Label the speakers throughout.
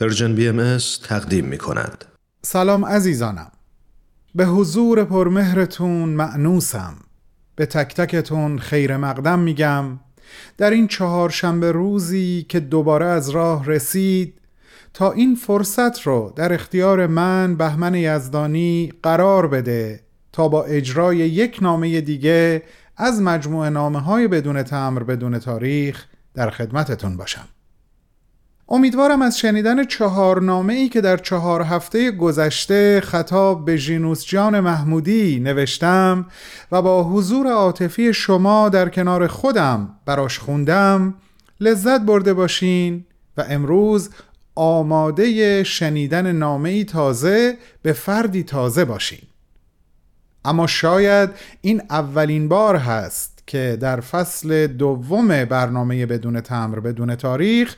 Speaker 1: Persian BM تقدیم می کند.
Speaker 2: سلام عزیزانم. به حضور پرمهرتون مأنوسم به تک تکتون خیر مقدم میگم. در این چهارشنبه روزی که دوباره از راه رسید تا این فرصت رو در اختیار من بهمن یزدانی قرار بده تا با اجرای یک نامه دیگه از مجموعه نامه های بدون تمبر بدون تاریخ در خدمتتون باشم. امیدوارم از شنیدن چهارنامه ای که در چهار هفته گذشته خطاب به ژینوس جان محمودی نوشتم و با حضور عاطفی شما در کنار خودم براش خوندم لذت برده باشین و امروز آماده شنیدن نامه ای تازه به فردی تازه باشین. اما شاید این اولین بار هست که در فصل دوم برنامه بدون تمر بدون تاریخ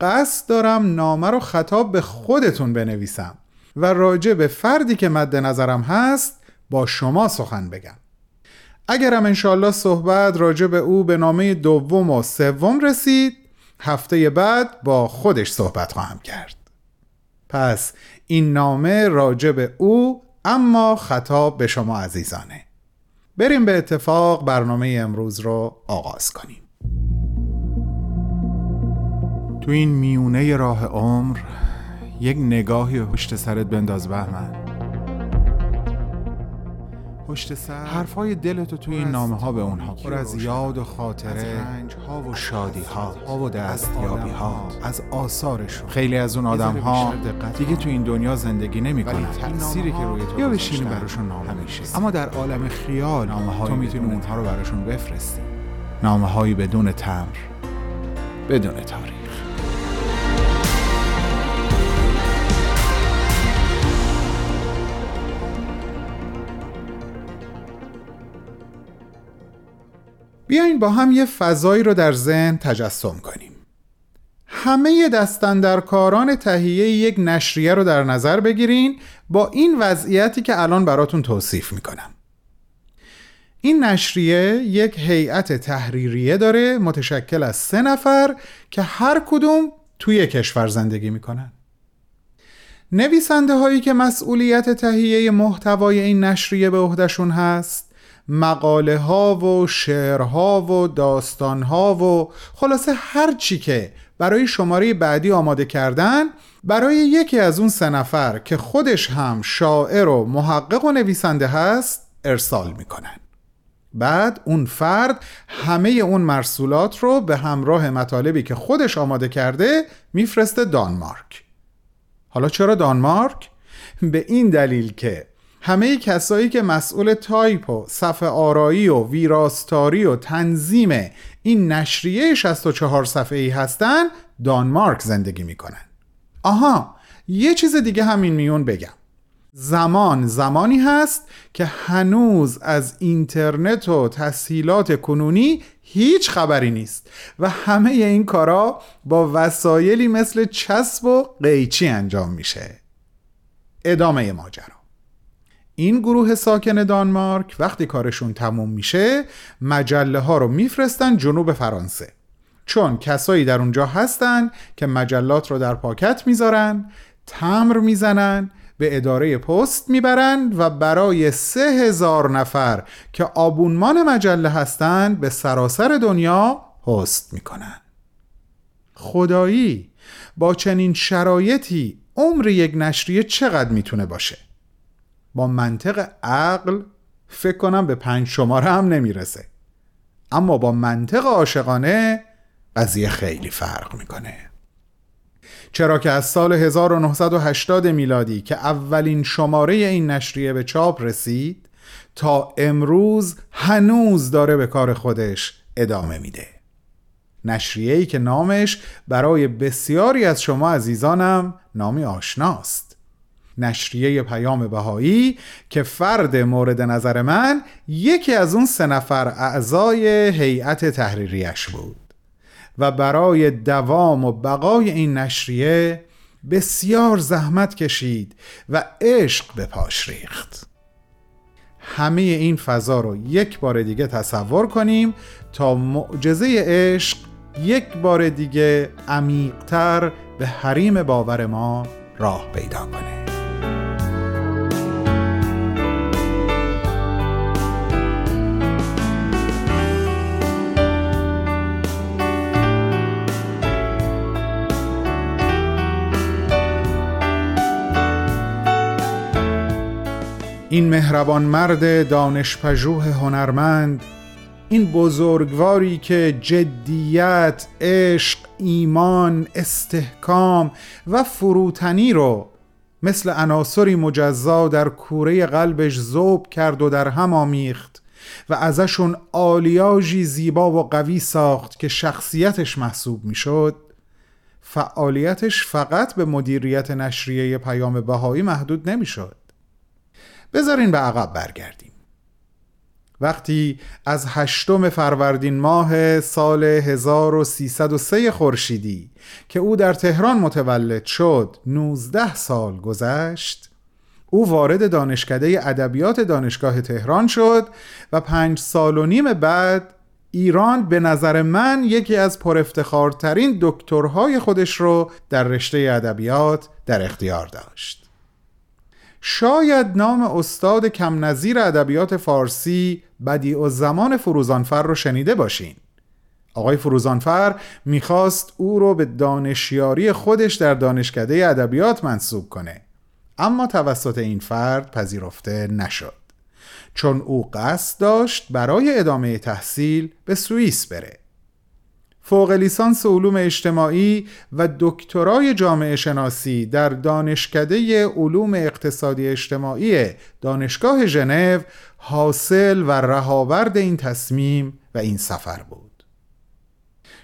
Speaker 2: قصد دارم نامه رو خطاب به خودتون بنویسم و راجع به فردی که مد نظرم هست با شما سخن بگم. اگرم انشالله صحبت راجع به او به نامه دوم و سوم رسید هفته بعد با خودش صحبت خواهم کرد. پس این نامه راجع به او اما خطاب به شما عزیزانه. بریم به اتفاق برنامه امروز رو آغاز کنیم. تو این میونه راه عمر یک نگاهی پشت سرت بنداز بهمن. پشت سر حرفای دلتو توی این نامه ها به اونها پر از یاد و خاطره از ها و شادی ها و دستیابی ها از آثارشون. خیلی از اون آدم ها دیگه تو این دنیا زندگی نمی‌کنن تأثیری که روی تو یا بشینی براشون نامه میشه اما در عالم خیال نامه تو می‌تونی اونها رو براشون بفرستی. نامه هایی بدون تمر بدون تاریخ. بیاین با هم یه فضایی رو در ذهن تجسم کنیم. همه دستندرکاران تهیه یک نشریه رو در نظر بگیرین با این وضعیتی که الان براتون توصیف می‌کنم. این نشریه یک هیئت تحریریه داره متشکل از سه نفر که هر کدوم توی کشور زندگی می‌کنن. نویسنده هایی که مسئولیت تهیه محتوای این نشریه به عهدهشون هست مقاله ها و شعرها و داستان ها و خلاصه هر چی که برای شماره بعدی آماده کردن برای یکی از اون سه نفر که خودش هم شاعر و محقق و نویسنده هست ارسال می‌کنن بعد اون فرد همه اون مرسولات رو به همراه مطالبی که خودش آماده کرده میفرسته دانمارک حالا چرا دانمارک؟ به این دلیل که همه کسایی که مسئول تایپ و صفحه آرایی و ویراستاری و تنظیم این نشریه 64 صفحه ای هستن دانمارک زندگی می‌کنن. آها یه چیز دیگه همین میون بگم. زمان زمانی هست که هنوز از اینترنت و تسهیلات کنونی هیچ خبری نیست و همه این کارا با وسایلی مثل چسب و قیچی انجام میشه. ادامه ماجرا. این گروه ساکن دانمارک وقتی کارشون تموم میشه مجله ها رو میفرستن جنوب فرانسه. چون کسایی در اونجا هستن که مجلات رو در پاکت می‌ذارن تمر می‌زنن به اداره پست می‌برن و برای سه هزار نفر که آبونمان مجله هستند به سراسر دنیا پست می‌کنن. خدایی با چنین شرایطی عمر یک نشریه چقدر می‌تونه باشه؟ با منطق عقل فکر کنم به پنج شماره هم نمی‌رسه. اما با منطق عاشقانه قضیه خیلی فرق می‌کنه. چرا که از سال 1980 میلادی که اولین شماره این نشریه به چاپ رسید تا امروز هنوز داره به کار خودش ادامه میده. نشریه‌ای که نامش برای بسیاری از شما عزیزانم نامی آشناست. نشریه پیام بهایی که فرد مورد نظر من یکی از اون سه نفر اعضای هیئت تحریریش بود و برای دوام و بقای این نشریه بسیار زحمت کشید و عشق به پاش ریخت. همه این فضا رو یک بار دیگه تصور کنیم تا معجزه عشق یک بار دیگه عمیقتر به حریم باور ما راه پیدا کنه. این مهربان مرد دانشپژوه هنرمند این بزرگواری که جدیت، عشق، ایمان، استحکام و فروتنی رو مثل عناصری مجزا در کوره قلبش زوب کرد و در هم آمیخت و ازشون آلیاژی زیبا و قوی ساخت که شخصیتش محسوب می‌شد. فعالیتش فقط به مدیریت نشریه پیام بهایی محدود نمی‌شد. بذارین به عقب برگردیم. وقتی از هشتم فروردین ماه سال 1303 خورشیدی که او در تهران متولد شد 19 سال گذشت او وارد دانشکده ادبیات دانشگاه تهران شد و پنج سال و نیم بعد ایران به نظر من یکی از پرافتخارترین دکترهای خودش رو در رشته ادبیات در اختیار داشت. شاید نام استاد کم نظیر ادبیات فارسی بدیع و زمان فروزانفر رو شنیده باشین. آقای فروزانفر می‌خواست او رو به دانشیاری خودش در دانشکده ادبیات منصوب کنه. اما توسط این فرد پذیرفته نشد. چون او قصد داشت برای ادامه تحصیل به سوئیس بره. فوق لیسانس علوم اجتماعی و دکترای جامعه شناسی در دانشکده علوم اقتصادی اجتماعی دانشگاه ژنو حاصل و رهاورد این تصمیم و این سفر بود.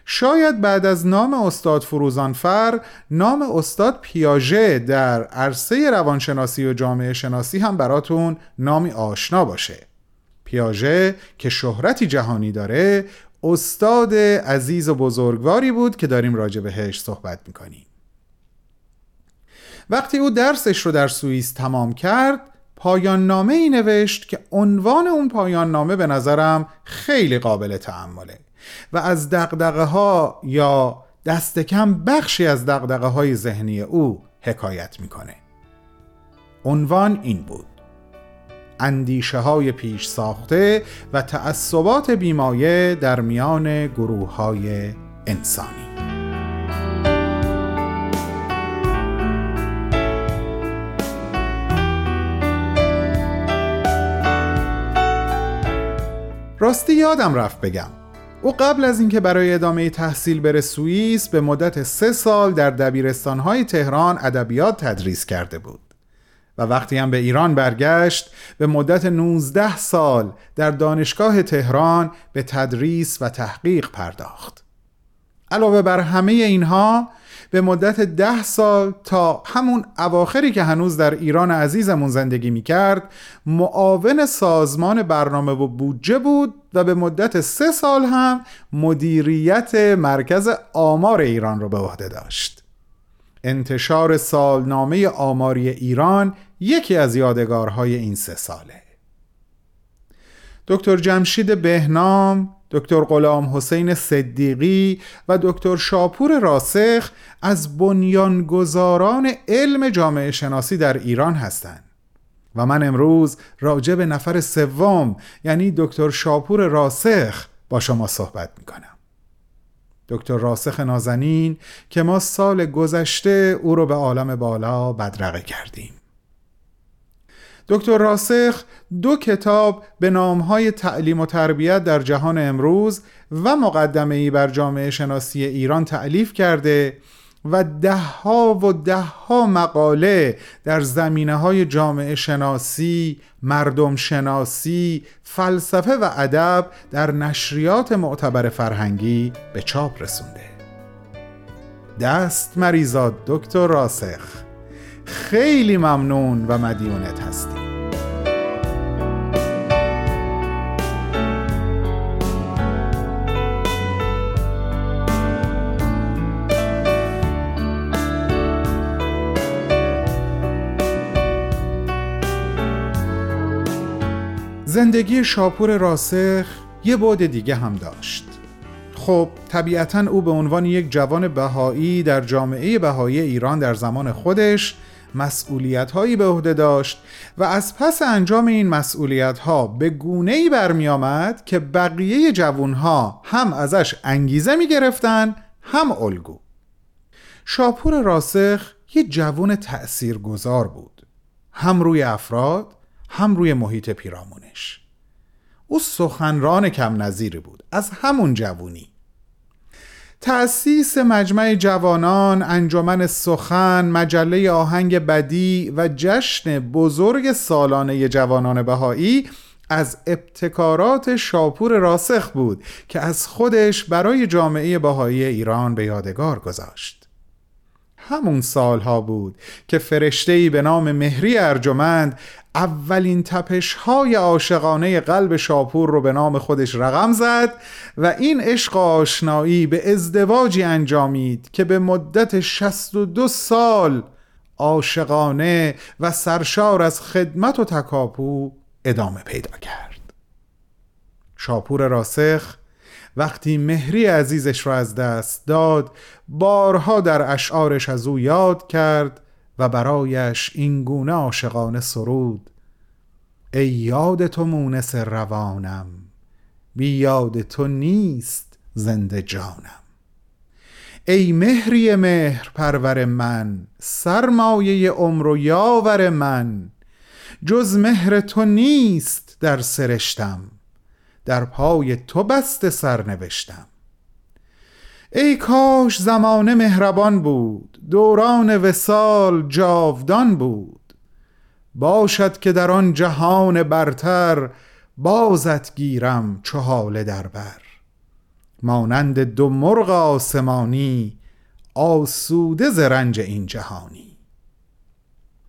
Speaker 2: شاید بعد از نام استاد فروزانفر نام استاد پیاژه در عرصه روانشناسی و جامعه شناسی هم براتون نامی آشنا باشه. پیاژه که شهرتی جهانی داره استاد عزیز و بزرگواری بود که داریم راجع بهش صحبت می‌کنیم. وقتی او درسش رو در سوئیس تمام کرد پایان نامه ای نوشت که عنوان اون پایان نامه به نظرم خیلی قابل تعمله و از دقدقه ها یا دست کم بخشی از دقدقه های ذهنی او حکایت می‌کنه. عنوان این بود اندیشه های پیش ساخته و تعصبات بیمایه در میان گروه های انسانی. راستی یادم رفت بگم. او قبل از اینکه برای ادامه تحصیل بره سوئیس به مدت سه سال در دبیرستانهای تهران ادبیات تدریس کرده بود. و وقتی هم به ایران برگشت به مدت 19 سال در دانشگاه تهران به تدریس و تحقیق پرداخت. علاوه بر همه اینها به مدت ده سال تا همون اواخری که هنوز در ایران عزیزمون زندگی می کرد معاون سازمان برنامه و بودجه بود و به مدت سه سال هم مدیریت مرکز آمار ایران رو به عهده داشت. انتشار سالنامه آماری ایران یکی از یادگارهای این سه ساله. دکتر جمشید بهنام دکتر غلام حسین صدیقی و دکتر شاپور راسخ از بنیانگذاران علم جامعه شناسی در ایران هستند. و من امروز راجع به نفر سوم یعنی دکتر شاپور راسخ با شما صحبت می‌کنم. دکتر راسخ نازنین که ما سال گذشته او رو به عالم بالا بدرقه کردیم. دکتر راسخ دو کتاب به نامهای تعلیم و تربیت در جهان امروز و مقدمه ای بر جامعه شناسی ایران تعلیف کرده و دهها و دهها مقاله در زمینه های جامعه شناسی، مردم شناسی، فلسفه و ادب در نشریات معتبر فرهنگی به چاپ رسونده. دست مریزاد دکتر راسخ خیلی ممنون و مدیونت هستی. زندگی شاپور راسخ یه بعد دیگه هم داشت. خب طبیعتا او به عنوان یک جوان بهایی در جامعه بهایی ایران در زمان خودش مسئولیت هایی به عهده داشت و از پس انجام این مسئولیت ها به گونه ای برمی آمد که بقیه جوون ها هم ازش انگیزه می گرفتن هم الگو. شاپور راسخ یه جوون تأثیر گذار بود. هم روی افراد هم روی محیط پیرامونش او سخنران کم نظیری بود از همون جوونی تأسیس مجمع جوانان، انجمن سخن، مجله آهنگ بدی و جشن بزرگ سالانه جوانان بهایی از ابتکارات شاپور راسخ بود که از خودش برای جامعه بهایی ایران به یادگار گذاشت. همون سالها بود که فرشتهی به نام مهری ارجمند اولین تپش های عاشقانه قلب شاپور رو به نام خودش رقم زد و این عشق آشنایی به ازدواجی انجامید که به مدت 62 سال عاشقانه و سرشار از خدمت و تکاپو ادامه پیدا کرد. شاپور راسخ وقتی مهری عزیزش را از دست داد بارها در اشعارش از او یاد کرد و برایش این گونه عاشقانه سرود ای یاد تو مونس روانم بی یاد تو نیست زنده جانم. ای مهری مهر پرور من سرمایه عمر و یاور من جز مهر تو نیست در سرشتم در پای تو بست سر نوشتم ای کاش زمان مهربان بود دوران وسال جاودان بود. باشد که در آن جهان برتر بازت گیرم حال در بر. مانند دو مرغ آسمانی آسوده ز این جهانی.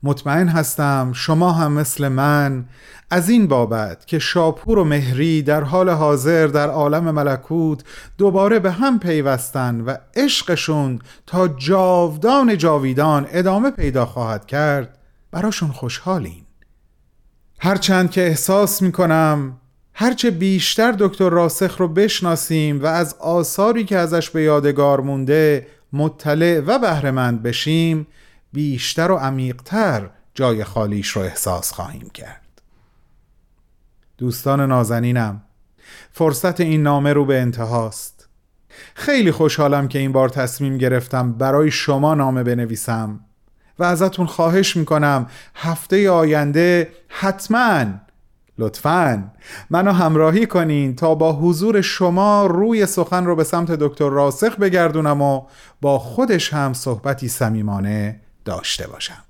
Speaker 2: مطمئن هستم شما هم مثل من از این بابت که شاپور و مهری در حال حاضر در عالم ملکوت دوباره به هم پیوستن و عشقشون تا جاودان جاویدان ادامه پیدا خواهد کرد براشون خوشحالین. هرچند که احساس می‌کنم هرچه بیشتر دکتر راسخ رو بشناسیم و از آثاری که ازش به یادگار مونده مطلع و بهرهمند بشیم بیشتر و عمیقتر جای خالیش رو احساس خواهیم کرد. دوستان نازنینم فرصت این نامه رو به انتهاست. خیلی خوشحالم که این بار تصمیم گرفتم برای شما نامه بنویسم و ازتون خواهش می‌کنم هفته آینده حتما لطفا منو همراهی کنین تا با حضور شما روی سخن رو به سمت دکتر راسخ بگردونم و با خودش هم صحبتی صمیمانه داشته باشم.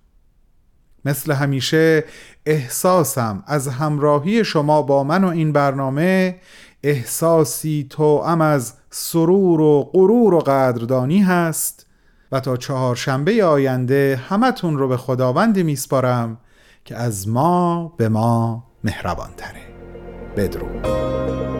Speaker 2: مثل همیشه احساسم از همراهی شما با من و این برنامه احساسی توأم از سرور و غرور و قدردانی هست و تا چهارشنبه آینده همتون رو به خداوند میسپارم که از ما به ما مهربان تره بدرود.